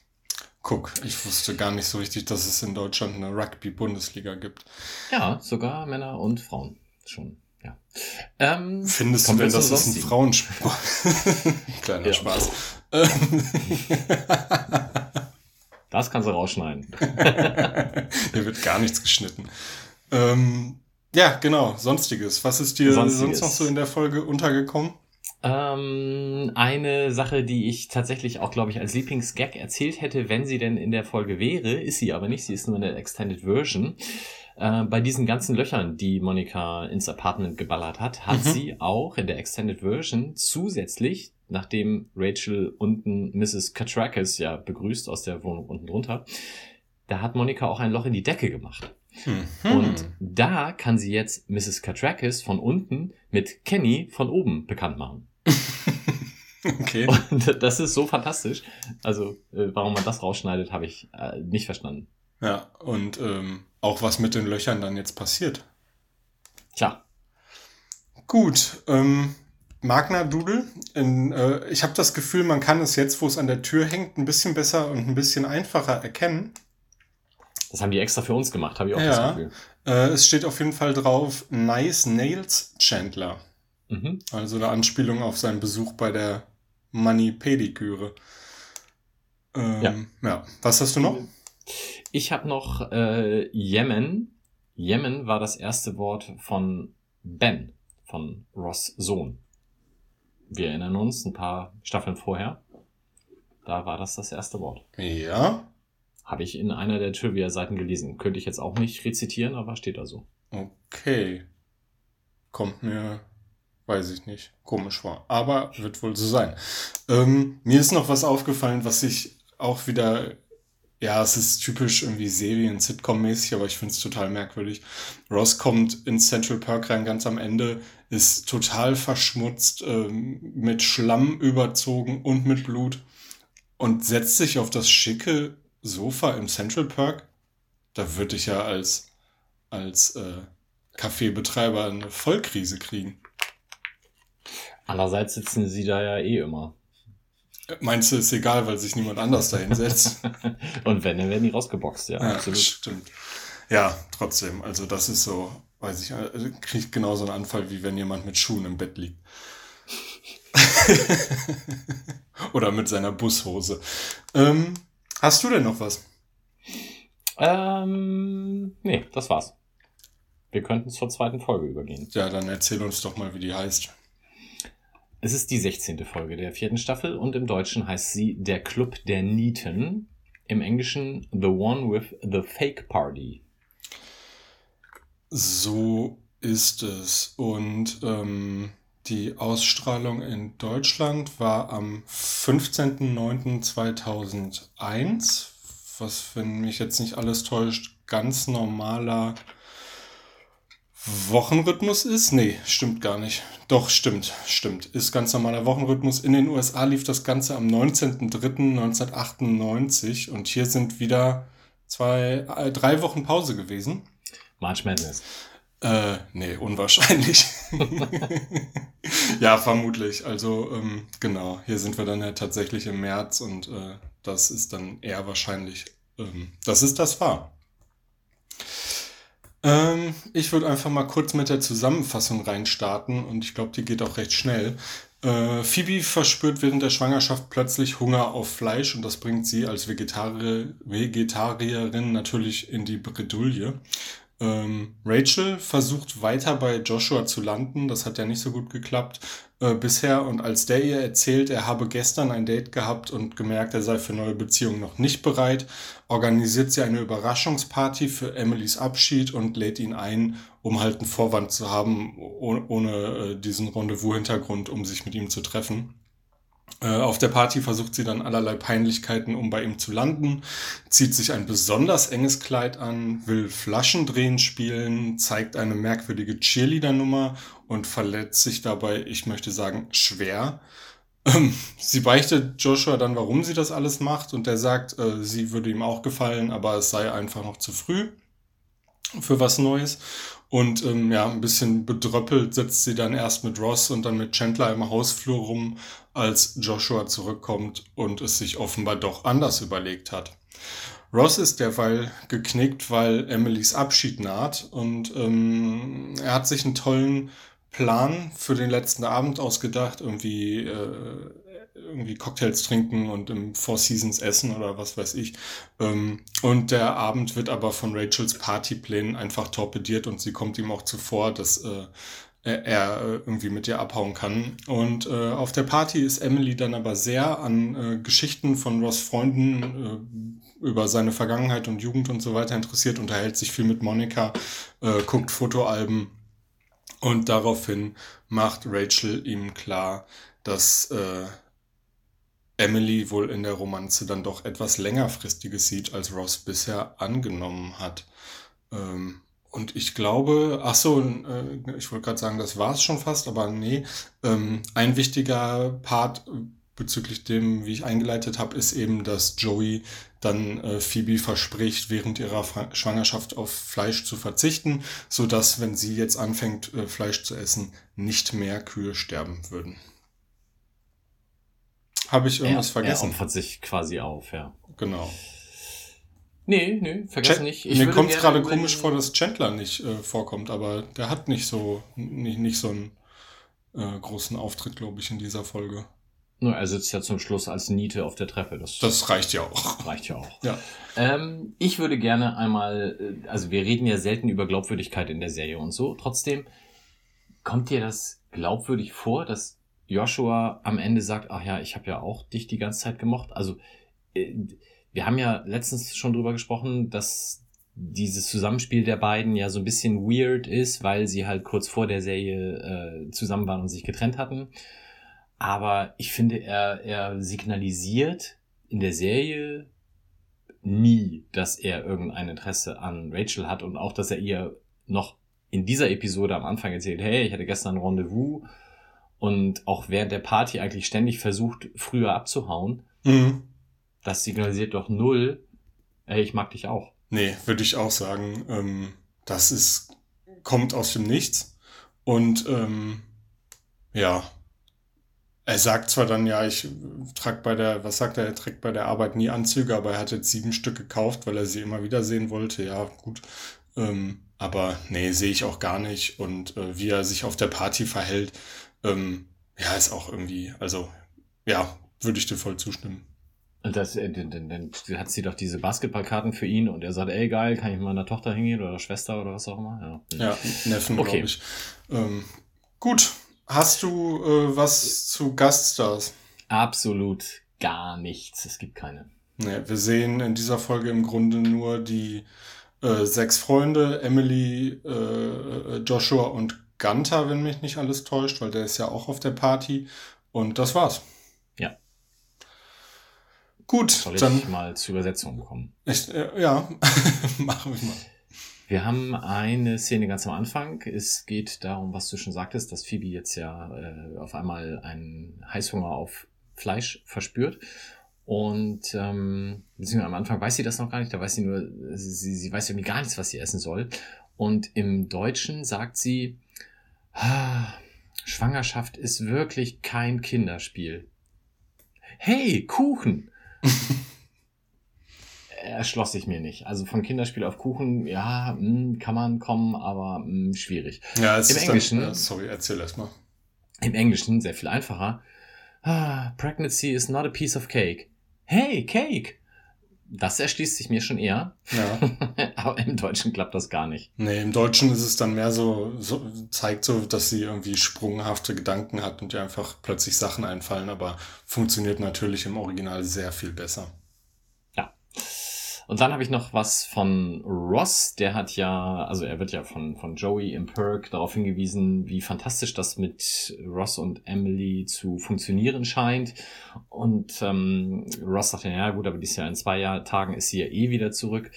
Guck, ich wusste gar nicht so richtig, dass es in Deutschland eine Rugby-Bundesliga gibt. Ja, sogar Männer und Frauen schon. Ja. Ähm, Findest du denn, das zum ist ein. Frauensport? Kleiner Ja. Spaß. Das kannst du rausschneiden. Hier wird gar nichts geschnitten. Ähm, ja, genau, sonstiges. Was ist dir Sonstiges. sonst noch so in der Folge untergekommen? Ähm, eine Sache, die ich tatsächlich auch, glaube ich, als Lieblingsgag erzählt hätte, wenn sie denn in der Folge wäre, ist sie aber nicht, sie ist nur in der Extended Version. Äh, bei diesen ganzen Löchern, die Monika ins Apartment geballert hat, hat Mhm. sie auch in der Extended Version zusätzlich, nachdem Rachel unten Mrs. Katrakis ja begrüßt aus der Wohnung unten drunter, da hat Monika auch ein Loch in die Decke gemacht. Mhm. Und da kann sie jetzt Mrs. Katrakis von unten mit Kenny von oben bekannt machen. Okay. Und das ist so fantastisch. Also, äh, warum man das rausschneidet, habe ich äh, nicht verstanden. Ja, und ähm, auch was mit den Löchern dann jetzt passiert. Tja, Gut, ähm, Magna Doodle. In, äh, ich habe das Gefühl, man kann es jetzt, wo es an der Tür hängt, ein bisschen besser und ein bisschen einfacher erkennen. das haben die extra für uns gemacht, habe ich auch Ja. das Gefühl. Äh, es steht auf jeden Fall drauf Nice Nails Chandler. Mhm. Also eine Anspielung auf seinen Besuch bei der Money Pediküre. Ähm, Ja. ja. Was hast du noch? Ich habe noch äh, Yemen. Yemen war das erste Wort von Ben, von Ross Sohn. Wir erinnern uns, ein paar Staffeln vorher. Da war das das erste Wort. Ja. Habe ich in einer der Trivia-Seiten gelesen. Könnte ich jetzt auch nicht rezitieren, aber steht da so. Okay. Kommt mir, weiß ich nicht, komisch vor. Aber wird wohl so sein. Ähm, mir ist noch was aufgefallen, was ich auch wieder, ja, es ist typisch irgendwie Serien, Sitcom-mäßig, aber ich finde es total merkwürdig. Ross kommt ins Central Park rein ganz am Ende, ist total verschmutzt, ähm, mit Schlamm überzogen und mit Blut und setzt sich auf das schicke Sofa im Central Park. Da würde ich ja als als äh, Kaffeebetreiber eine Vollkrise kriegen. Andererseits sitzen sie da ja eh immer. Meinst du, ist egal, weil sich niemand anders da hinsetzt? Und wenn, dann werden die rausgeboxt, ja, ja, absolut. stimmt. Ja, trotzdem. Also das ist so, weiß ich, also kriegt genauso einen Anfall, wie wenn jemand mit Schuhen im Bett liegt. Oder mit seiner Bushose. Ähm, hast du denn noch was? Ähm, nee, das war's. Wir könnten zur zweiten Folge übergehen. Ja, dann erzähl uns doch mal, wie die heißt. Es ist die 16. Folge der vierten Staffel und im Deutschen heißt sie Der Club der Nieten. Im Englischen The One with the Fake Party. So ist es. Und ähm, die Ausstrahlung in Deutschland war am 15.09.2001, was, wenn mich jetzt nicht alles täuscht, ganz normaler Wochenrhythmus ist? Nee, stimmt gar nicht. Doch, stimmt, stimmt. Ist ganz normaler Wochenrhythmus. In den USA lief das Ganze am 19.03.1998 und hier sind wieder zwei, äh, drei Wochen Pause gewesen. March Madness. Äh, nee, unwahrscheinlich. ja, vermutlich. Also, ähm, genau, hier sind wir dann ja tatsächlich im März und äh, das ist dann eher wahrscheinlich, ähm, dass es das war. Ähm, ich würde einfach mal kurz mit der Zusammenfassung reinstarten und ich glaube, die geht auch recht schnell. Äh, Phoebe verspürt während der Schwangerschaft plötzlich Hunger auf Fleisch und das bringt sie als Vegetari Vegetarierin natürlich in die Bredouille. Ähm, Rachel versucht weiter bei Joshua zu landen, das hat ja nicht so gut geklappt äh, bisher und als der ihr erzählt, er habe gestern ein Date gehabt und gemerkt, er sei für neue Beziehungen noch nicht bereit, organisiert sie eine Überraschungsparty für Emilys Abschied und lädt ihn ein, um halt einen Vorwand zu haben, ohne, äh, diesen Rendezvous-Hintergrund, um sich mit ihm zu treffen. Äh, Auf der Party versucht sie dann allerlei Peinlichkeiten, um bei ihm zu landen, zieht sich ein besonders enges Kleid an, will Flaschendrehen spielen, zeigt eine merkwürdige Cheerleader-Nummer und verletzt sich dabei, ich möchte sagen, schwer. Ähm, Sie beichtet Joshua dann, warum sie das alles macht und der sagt, äh, sie würde ihm auch gefallen, aber es sei einfach noch zu früh für was Neues. Und ähm, ja, ein bisschen bedröppelt sitzt sie dann erst mit Ross und dann mit Chandler im Hausflur rum, als Joshua zurückkommt und es sich offenbar doch anders überlegt hat. Ross ist derweil geknickt, weil Emilys Abschied naht und ähm, er hat sich einen tollen Plan für den letzten Abend ausgedacht, irgendwie äh, irgendwie Cocktails trinken und im Four Seasons essen oder was weiß ich. Ähm, und der Abend wird aber von Rachels Partyplänen einfach torpediert und sie kommt ihm auch zuvor, dass äh, er, äh, irgendwie mit ihr abhauen kann. Und äh, auf der Party ist Emily dann aber sehr an äh, Geschichten von Ross Freunden äh, über seine Vergangenheit und Jugend und so weiter interessiert, unterhält sich viel mit Monika, äh, guckt Fotoalben und daraufhin macht Rachel ihm klar, dass äh, Emily wohl in der Romanze dann doch etwas längerfristiges sieht, als Ross bisher angenommen hat. Ähm, und ich glaube, ach so, äh, ich wollte gerade sagen, das war es schon fast, aber nee. Ähm, ein wichtiger Part bezüglich dem, wie ich eingeleitet habe, ist eben, dass Joey dann äh, Phoebe verspricht, während ihrer Fra Schwangerschaft auf Fleisch zu verzichten, so dass, wenn sie jetzt anfängt, äh, Fleisch zu essen, nicht mehr Kühe sterben würden. Habe ich irgendwas er, vergessen? Er opfert sich quasi auf, ja. Genau. Nee, nee, vergessen Ch nicht. Ich Mir kommt es gerade komisch vor, dass Chandler nicht äh, vorkommt, aber der hat nicht so nicht, nicht so einen äh, großen Auftritt, glaube ich, in dieser Folge. Nur er sitzt ja zum Schluss als Niete auf der Treppe. Das, Das reicht ja auch. reicht ja auch. Ja. Ähm, ich würde gerne einmal, äh, also wir reden ja selten über Glaubwürdigkeit in der Serie und so. Trotzdem kommt dir das glaubwürdig vor, dass Joshua am Ende sagt, ach ja, ich habe ja auch dich die ganze Zeit gemocht. Also äh, wir haben ja letztens schon drüber gesprochen, dass dieses Zusammenspiel der beiden ja so ein bisschen weird ist, weil sie halt kurz vor der Serie äh, zusammen waren und sich getrennt hatten. Aber ich finde, er, er signalisiert in der Serie nie, dass er irgendein Interesse an Rachel hat und auch, dass er ihr noch in dieser Episode am Anfang erzählt, hey, ich hatte gestern ein Rendezvous und auch während der Party eigentlich ständig versucht, früher abzuhauen. Mhm. Das signalisiert doch null, hey, ich mag dich auch. Nee, würde ich auch sagen. Ähm, das ist, kommt aus dem Nichts. Und ähm, ja, er sagt zwar dann, ja, ich trage bei der, was sagt er, er trägt bei der Arbeit nie Anzüge, aber er hat jetzt sieben Stück gekauft, weil er sie immer wieder sehen wollte. Ja, gut. Ähm, aber nee, sehe ich auch gar nicht. Und äh, wie er sich auf der Party verhält, ähm, ja, ist auch irgendwie, also ja, würde ich dir voll zustimmen. Und das, äh, dann, dann, dann hat sie doch diese Basketballkarten für ihn und er sagt, ey geil, kann ich mit meiner Tochter hingehen oder Schwester oder was auch immer. Ja, Ja, Neffen, Okay. glaube ich. Ähm, gut, hast du äh, was zu Gaststars? Absolut gar nichts. Es gibt keine. Nee, wir sehen in dieser Folge im Grunde nur die äh, sechs Freunde, Emily, äh, Joshua und Gunther, wenn mich nicht alles täuscht, weil der ist ja auch auf der Party. Und das war's. Ja. Gut, Soll ich dann. mal zur Übersetzung kommen? Ich, äh, ja, machen wir mal. Wir haben eine Szene ganz am Anfang. Es geht darum, was du schon sagtest, dass Phoebe jetzt ja äh, auf einmal einen Heißhunger auf Fleisch verspürt. Und ähm, beziehungsweise am Anfang weiß sie das noch gar nicht, da weiß sie nur, sie, sie weiß irgendwie gar nichts, was sie essen soll. Und im Deutschen sagt sie, ah, Schwangerschaft ist wirklich kein Kinderspiel. Hey, Kuchen! erschloss sich mir nicht. Also von Kinderspiel auf Kuchen, ja, mh, kann man kommen, aber mh, schwierig. Ja, es Im ist Englischen- Dann, äh, sorry, erzähl erst mal. Im Englischen sehr viel einfacher. Ah, pregnancy is not a piece of cake. Hey, Cake! Das erschließt sich mir schon eher, Ja. aber im Deutschen klappt das gar nicht. Nee, im Deutschen ist es dann mehr so, so, zeigt so, dass sie irgendwie sprunghafte Gedanken hat und ihr einfach plötzlich Sachen einfallen, aber funktioniert natürlich im Original sehr viel besser. Und dann habe ich noch was von Ross, der hat ja, also er wird ja von, von Joey im Perk darauf hingewiesen, wie fantastisch das mit Ross und Emily zu funktionieren scheint. Und ähm, Ross sagt ja, gut, aber dieses Jahr in zwei Jahr, Tagen ist sie ja eh wieder zurück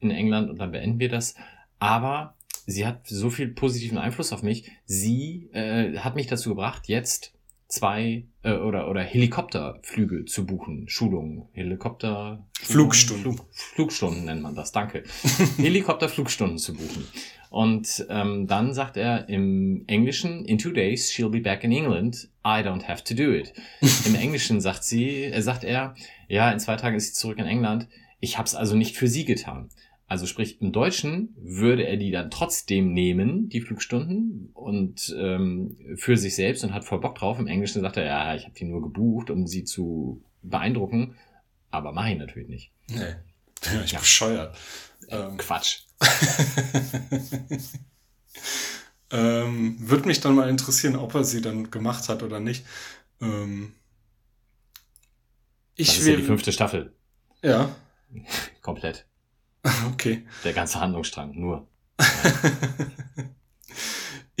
in England und dann beenden wir das. Aber sie hat so viel positiven Einfluss auf mich. Sie äh, hat mich dazu gebracht, jetzt zwei äh, oder oder Helikopterflüge zu buchen, Schulungen, Helikopter Flugstunden. Flug, Flugstunden nennt man das, danke. Helikopterflugstunden zu buchen. Und ähm, dann sagt er im Englischen, in two days she'll be back in England. I don't have to do it. Im Englischen sagt sie, äh, sagt er, ja, in zwei Tagen ist sie zurück in England. Ich habe es also nicht für sie getan. Also sprich, im Deutschen würde er die dann trotzdem nehmen, die Flugstunden, und ähm, für sich selbst und hat voll Bock drauf. Im Englischen sagt er, ja, ich habe die nur gebucht, um sie zu beeindrucken, aber mache ich natürlich nicht. Nee, bin ich Ja. bescheuert. Ähm, Quatsch. ähm, Würde mich dann mal interessieren, ob er sie dann gemacht hat oder nicht. Ähm, Das ich ist ja die fünfte Staffel. Ja, Komplett. Okay. Der ganze Handlungsstrang, nur.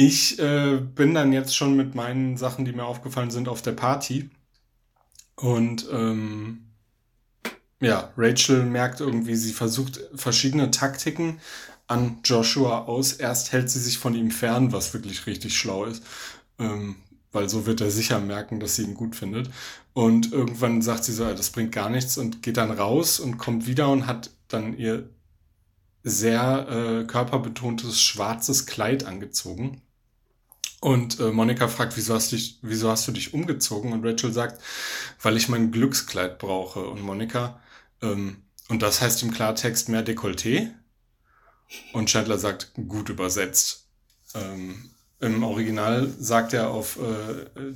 Ich äh, bin dann jetzt schon mit meinen Sachen, die mir aufgefallen sind, auf der Party. Und ähm, ja, Rachel merkt irgendwie, sie versucht verschiedene Taktiken an Joshua aus. Erst hält sie sich von ihm fern, was wirklich richtig schlau ist. Ähm, weil so wird er sicher merken, dass sie ihn gut findet. Und irgendwann sagt sie so, "Ah, das bringt gar nichts und geht dann raus und kommt wieder und hat dann ihr sehr äh, körperbetontes schwarzes Kleid angezogen. Und äh, Monika fragt, wieso hast, dich, wieso hast du dich umgezogen? Und Rachel sagt, weil ich mein Glückskleid brauche. Und Monika, ähm, und das heißt im Klartext mehr Dekolleté? Und Chandler sagt, gut übersetzt. Ähm, Im Original sagt er auf äh,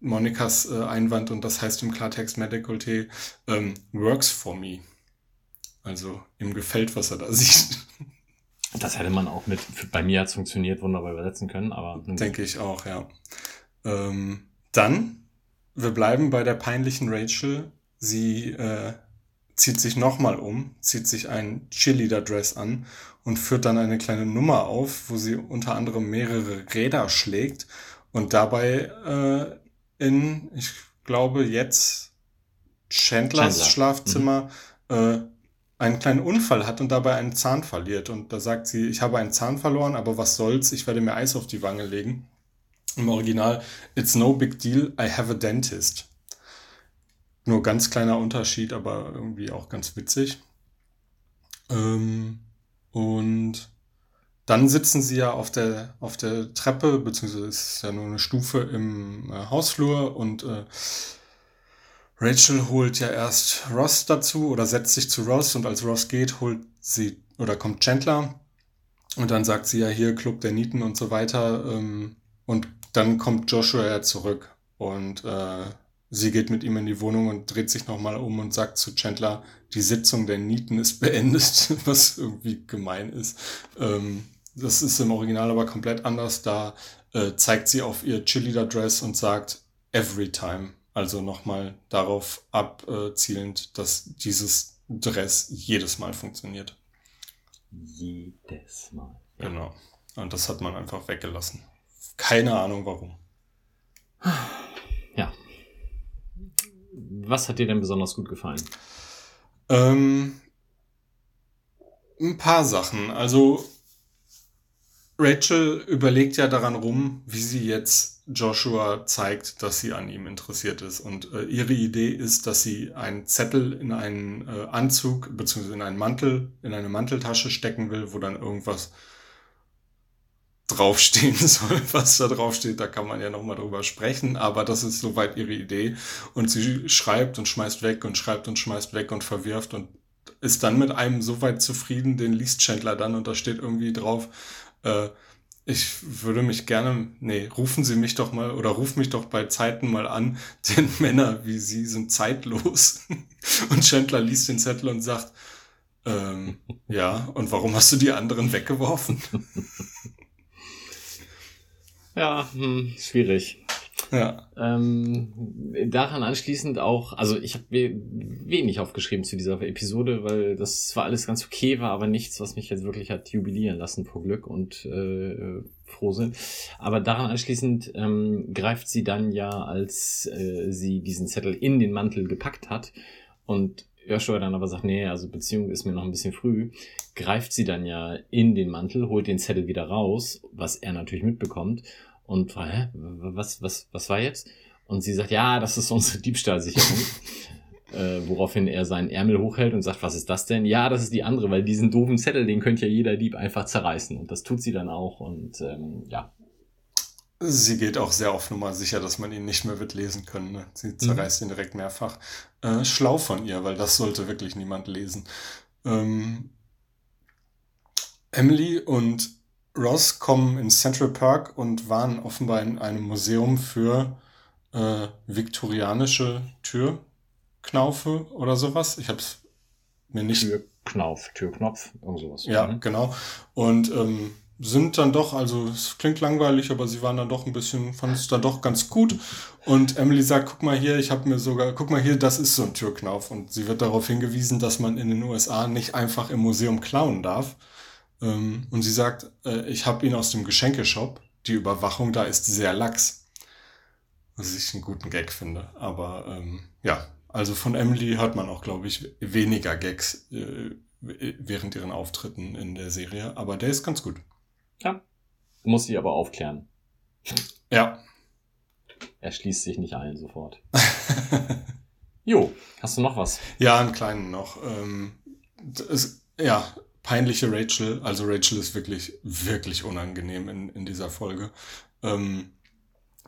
Monikas äh, Einwand, und das heißt im Klartext mehr Dekolleté, ähm, works for me. Also ihm gefällt, was er da sieht. Das hätte man auch mit, bei mir hat's funktioniert, wunderbar übersetzen können, aber. Denke ich auch, ja. Ähm, dann, wir bleiben bei der peinlichen Rachel. Sie äh, zieht sich nochmal um, zieht sich ein Cheerleader-Dress an und führt dann eine kleine Nummer auf, wo sie unter anderem mehrere Räder schlägt und dabei äh, in, ich glaube, jetzt Chandlers Chandler. Schlafzimmer äh, einen kleinen Unfall hat und dabei einen Zahn verliert. Und da sagt sie, ich habe einen Zahn verloren, aber was soll's, ich werde mir Eis auf die Wange legen. Im Original, it's no big deal, I have a dentist. Nur ganz kleiner Unterschied, aber irgendwie auch ganz witzig. Ähm, und dann sitzen sie ja auf der, auf der Treppe, beziehungsweise es ist ja nur eine Stufe im äh, Hausflur und äh, Rachel holt ja erst Ross dazu oder setzt sich zu Ross und als Ross geht, holt sie oder kommt Chandler und dann sagt sie ja hier Club der Nieten und so weiter ähm, und dann kommt Joshua ja zurück und äh, sie geht mit ihm in die Wohnung und dreht sich nochmal um und sagt zu Chandler, die Sitzung der Nieten ist beendet, was irgendwie gemein ist. Ähm, das ist im Original aber komplett anders. Da äh, zeigt sie auf ihr Cheerleader-Dress und sagt every time. Also nochmal darauf abzielend, dass dieses Dress jedes Mal funktioniert. Jedes Mal. Ja. Genau. Und das hat man einfach weggelassen. Keine Ahnung warum. Ja. Was hat dir denn besonders gut gefallen? Ähm, ein paar Sachen. Also Rachel überlegt ja daran rum, wie sie jetzt Joshua zeigt, dass sie an ihm interessiert ist. Und äh, ihre Idee ist, dass sie einen Zettel in einen äh, Anzug beziehungsweise in einen Mantel, in eine Manteltasche stecken will, wo dann irgendwas draufstehen soll. Was da draufsteht, da kann man ja nochmal drüber sprechen, aber das ist soweit ihre Idee. Und sie schreibt und schmeißt weg und schreibt und schmeißt weg und verwirft und ist dann mit einem so weit zufrieden, den liest Chandler dann und da steht irgendwie drauf, äh, ich würde mich gerne, nee, rufen Sie mich doch mal oder ruf mich doch bei Zeiten mal an, denn Männer wie Sie sind zeitlos. Und Chandler liest den Zettel und sagt, ähm, ja, und warum hast du die anderen weggeworfen? Ja, hm, schwierig. Ja. Ähm, daran anschließend auch, also ich habe wenig aufgeschrieben zu dieser Episode, weil das zwar alles ganz okay war, aber nichts, was mich jetzt wirklich hat jubilieren lassen vor Glück und äh, froh sind. Aber daran anschließend ähm, greift sie dann ja, als äh, sie diesen Zettel in den Mantel gepackt hat und Joshua dann aber sagt, nee, also Beziehung ist mir noch ein bisschen früh, greift sie dann ja in den Mantel, holt den Zettel wieder raus, was er natürlich mitbekommt und fragt, hä, was, was, was war jetzt? Und sie sagt, ja, das ist unsere Diebstahlsicherung. äh, woraufhin er seinen Ärmel hochhält und sagt, was ist das denn? Ja, das ist die andere, weil diesen doofen Zettel, den könnte ja jeder Dieb einfach zerreißen. Und das tut sie dann auch. Und ähm, ja, Sie geht auch sehr auf Nummer sicher, dass man ihn nicht mehr wird lesen können. Ne? Sie zerreißt mhm. ihn direkt mehrfach. Äh, schlau von ihr, weil das sollte wirklich niemand lesen. Ähm, Emily und Ross kommen ins Central Park und waren offenbar in einem Museum für äh, viktorianische Türknaufe oder sowas. Ich habe es mir nicht. Türknauf, Türknopf, irgend sowas. Ja, mhm. genau. Und ähm, sind dann doch, also es klingt langweilig, aber sie waren dann doch ein bisschen, fanden es dann doch ganz gut. Und Emily sagt, guck mal hier, ich habe mir sogar, guck mal hier, das ist so ein Türknauf. Und sie wird darauf hingewiesen, dass man in den USA nicht einfach im Museum klauen darf. Ähm, und sie sagt, äh, ich habe ihn aus dem Geschenkeshop. Die Überwachung da ist sehr lax. Was ich einen guten Gag finde. Aber ähm, ja, also von Emily hört man auch, glaube ich, weniger Gags äh, während ihren Auftritten in der Serie. Aber der ist ganz gut. Ja. Muss sie aber aufklären. Ja. Er schließt sich nicht allen sofort. jo, hast du noch was? Ja, einen kleinen noch. Ähm, ist, ja, peinliche Rachel. Also Rachel ist wirklich, wirklich unangenehm in, in dieser Folge. Ähm,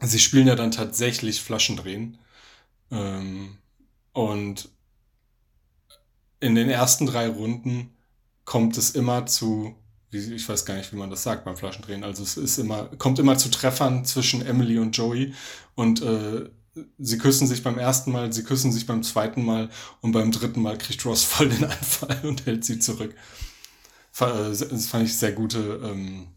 sie spielen ja dann tatsächlich Flaschendrehen. Ähm, und in den ersten drei Runden kommt es immer zu ich weiß gar nicht, wie man das sagt beim Flaschendrehen. Also es ist immer, kommt immer zu Treffern zwischen Emily und Joey und äh, sie küssen sich beim ersten Mal, sie küssen sich beim zweiten Mal und beim dritten Mal kriegt Ross voll den Anfall und hält sie zurück. Äh, das fand ich sehr gute, ähm,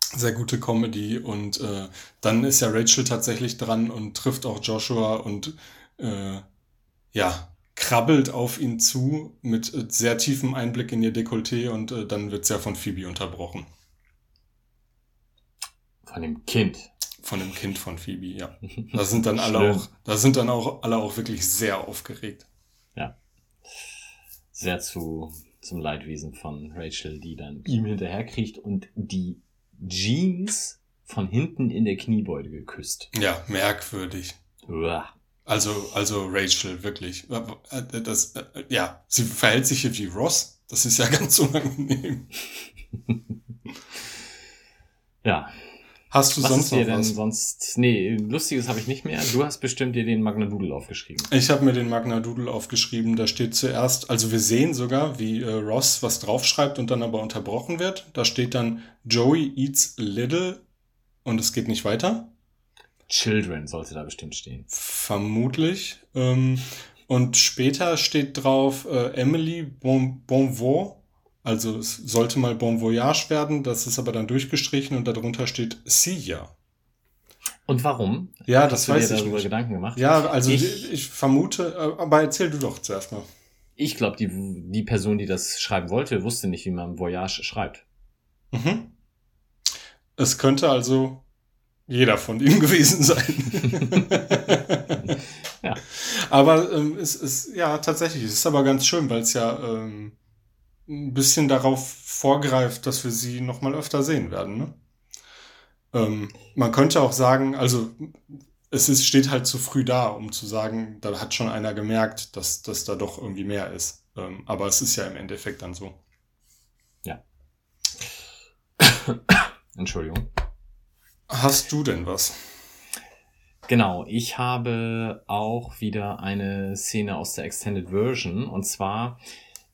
sehr gute Comedy und äh, dann ist ja Rachel tatsächlich dran und trifft auch Joshua und äh, ja, krabbelt auf ihn zu mit äh, sehr tiefem Einblick in ihr Dekolleté und äh, dann wird es ja von Phoebe unterbrochen. Von dem Kind. Von dem Kind von Phoebe, ja. Da sind dann alle auch, da sind dann auch alle auch wirklich sehr aufgeregt. Ja. Sehr zu, zum Leidwesen von Rachel, die dann ihm hinterherkriegt und die Jeans von hinten in der Kniebeuge geküsst. Ja, merkwürdig. Uah. Also, also Rachel, wirklich. Das, ja, sie verhält sich hier wie Ross. Das ist ja ganz unangenehm. Ja. Hast du Was sonst ist dir noch denn was? sonst? Nee, lustiges habe ich nicht mehr. Du hast bestimmt dir den Magnadoodle aufgeschrieben. Ich habe mir den Magna Doodle aufgeschrieben. Da steht zuerst, also wir sehen sogar, wie äh, Ross was draufschreibt und dann aber unterbrochen wird. Da steht dann Joey eats little und es geht nicht weiter. Children sollte da bestimmt stehen. Vermutlich. Ähm, und später steht drauf äh, Emily bon. Also es sollte mal Bon Voyage werden. Das ist aber dann durchgestrichen und darunter steht See ya. Und warum? Ja, das Hast du weiß dir ich darüber nicht. Gedanken gemacht? Ja, also ich, Ich- vermute, äh, aber erzähl du doch zuerst mal. Ich glaube, die, die Person, die das schreiben wollte, wusste nicht, wie man Voyage schreibt. Mhm. Es könnte also jeder von ihnen gewesen sein. Ja. Aber ähm, es ist, ja, tatsächlich, es ist aber ganz schön, weil es ja ähm, ein bisschen darauf vorgreift, dass wir sie noch mal öfter sehen werden. Ne? Ähm, man könnte auch sagen, also es ist, steht halt zu früh da, um zu sagen, da hat schon einer gemerkt, dass, dass da doch irgendwie mehr ist. Ähm, aber es ist ja im Endeffekt dann so. Entschuldigung. Hast du denn was? Genau, ich habe auch wieder eine Szene aus der Extended Version. Und zwar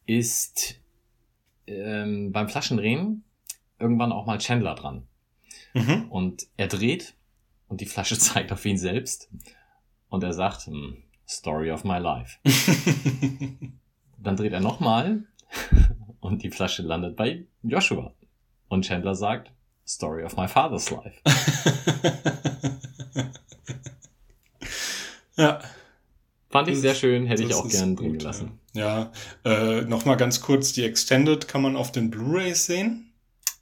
ist ähm, beim Flaschendrehen irgendwann auch mal Chandler dran. Mhm. Und er dreht und die Flasche zeigt auf ihn selbst. Und er sagt, hm, Story of my life. Dann dreht er nochmal und die Flasche landet bei Joshua. Und Chandler sagt, Story of my father's life. ja. Fand ich sehr schön, hätte ich auch gern drin gelassen. Ja, äh, nochmal ganz kurz, die Extended kann man auf den Blu-rays sehen.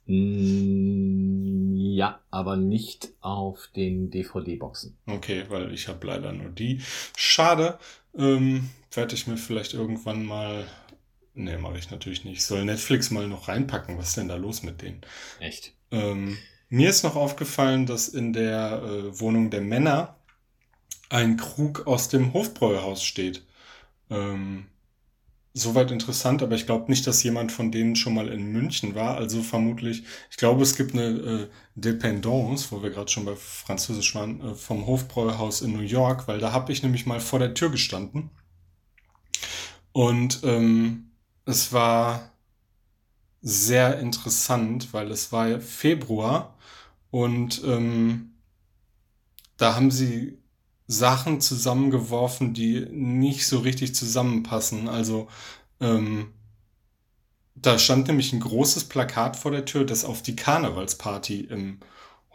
Mm, Ja, aber nicht auf den DVD-Boxen. Okay, weil ich habe leider nur die. Schade. Ähm, Werde ich mir vielleicht irgendwann mal... Nee, mache ich natürlich nicht. Soll Netflix mal noch reinpacken? Was ist denn da los mit denen? Echt. Ähm, mir ist noch aufgefallen, dass in der äh, Wohnung der Männer ein Krug aus dem Hofbräuhaus steht. Ähm, soweit interessant, aber ich glaube nicht, dass jemand von denen schon mal in München war. Also vermutlich, ich glaube, es gibt eine äh, Dependance, wo wir gerade schon bei Französisch waren, äh, vom Hofbräuhaus in New York, weil da habe ich nämlich mal vor der Tür gestanden. Und ähm, es war sehr interessant, weil es war Februar und ähm, da haben sie Sachen zusammengeworfen, die nicht so richtig zusammenpassen. Also ähm, da stand nämlich ein großes Plakat vor der Tür, das auf die Karnevalsparty im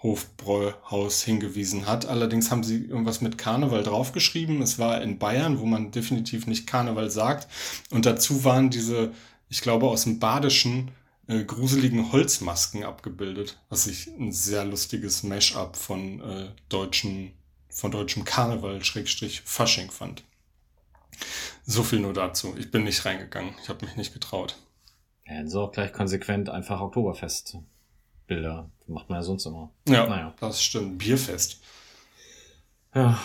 Hofbräuhaus hingewiesen hat. Allerdings haben sie irgendwas mit Karneval draufgeschrieben. Es war in Bayern, wo man definitiv nicht Karneval sagt. Und dazu waren diese, ich glaube, aus dem Badischen äh, gruseligen Holzmasken abgebildet, was ich ein sehr lustiges Mash-up von äh, deutschen, von deutschem Karneval Schrägstrich Fasching fand. So viel nur dazu. Ich bin nicht reingegangen. Ich habe mich nicht getraut. Ja, so auch gleich konsequent einfach Oktoberfest-Bilder. Macht man ja sonst immer. Ja, Naja. das stimmt. Bierfest. Ja,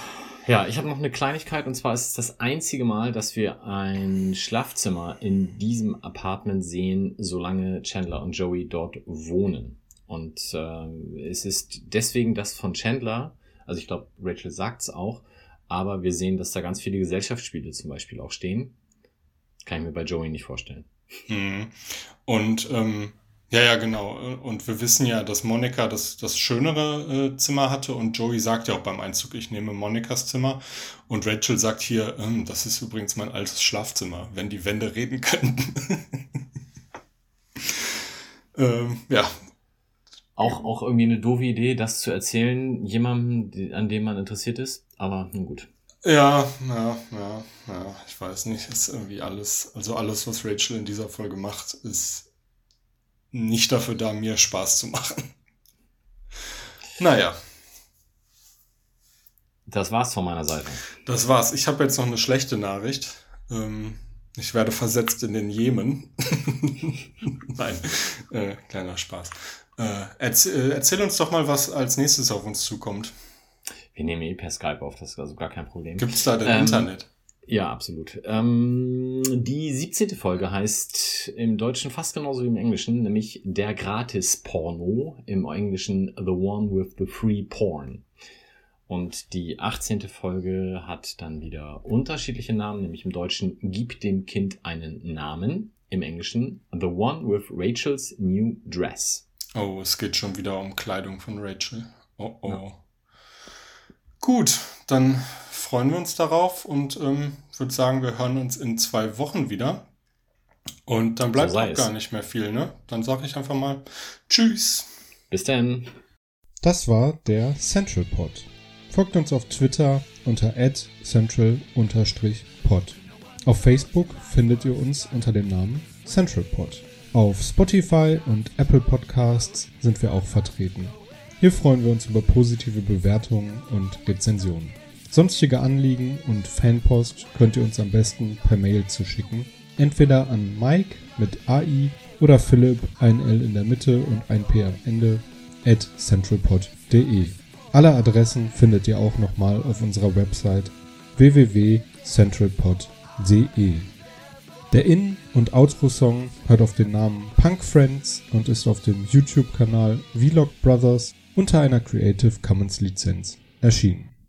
ja ich habe noch eine Kleinigkeit und zwar ist es das einzige Mal, dass wir ein Schlafzimmer in diesem Apartment sehen, solange Chandler und Joey dort wohnen. Und äh, es ist deswegen das von Chandler, also ich glaube, Rachel sagt's auch, aber wir sehen, dass da ganz viele Gesellschaftsspiele zum Beispiel auch stehen. Kann ich mir bei Joey nicht vorstellen. Mhm. Und ähm, ja, ja, genau. Und wir wissen ja, dass Monika das, das schönere äh, Zimmer hatte und Joey sagt ja auch beim Einzug, ich nehme Monikas Zimmer. Und Rachel sagt hier, ähm, das ist übrigens mein altes Schlafzimmer, wenn die Wände reden könnten. ähm, ja, Auch, auch irgendwie eine doofe Idee, das zu erzählen, jemandem, an dem man interessiert ist. Aber nun gut. Ja, ja, ja, ja, ich weiß nicht, ist irgendwie alles, also alles, was Rachel in dieser Folge macht, ist nicht dafür da, mir Spaß zu machen. Naja, Das war's von meiner Seite. das war's. Ich habe jetzt noch eine schlechte Nachricht. Ähm, ich werde versetzt in den Jemen. Nein, äh, kleiner Spaß. Äh, erzähl, äh, erzähl uns doch mal, was als nächstes auf uns zukommt. Wir nehmen eh per Skype auf, das ist also gar kein Problem. Gibt's da denn Ähm, Internet? Ja, absolut. Ähm, die 17. Folge heißt im Deutschen fast genauso wie im Englischen, nämlich der Gratis-Porno, im Englischen The One with the Free Porn. Und die 18. Folge hat dann wieder unterschiedliche Namen, nämlich im Deutschen Gib dem Kind einen Namen, im Englischen The One with Rachel's New Dress. Oh, es geht schon wieder um Kleidung von Rachel. Oh oh. Ja. Gut, dann freuen wir uns darauf und ähm, würde sagen, wir hören uns in zwei Wochen wieder. Und dann bleibt so auch gar nicht mehr viel, ne? Dann sage ich einfach mal Tschüss. Bis dann. Das war der Central Pod. Folgt uns auf Twitter unter central-pod. Auf Facebook findet ihr uns unter dem Namen Central Pod. Auf Spotify und Apple Podcasts sind wir auch vertreten. Hier freuen wir uns über positive Bewertungen und Rezensionen. Sonstige Anliegen und Fanpost könnt ihr uns am besten per Mail zuschicken. Entweder an Mike mit AI oder Philipp, ein L in der Mitte und ein P am Ende, at centralpod.de. Alle Adressen findet ihr auch nochmal auf unserer Website www.centralpod.de. Der In- und Outro-Song hört auf den Namen Punk Friends und ist auf dem YouTube-Kanal Vlog Brothers unter einer Creative Commons Lizenz erschienen.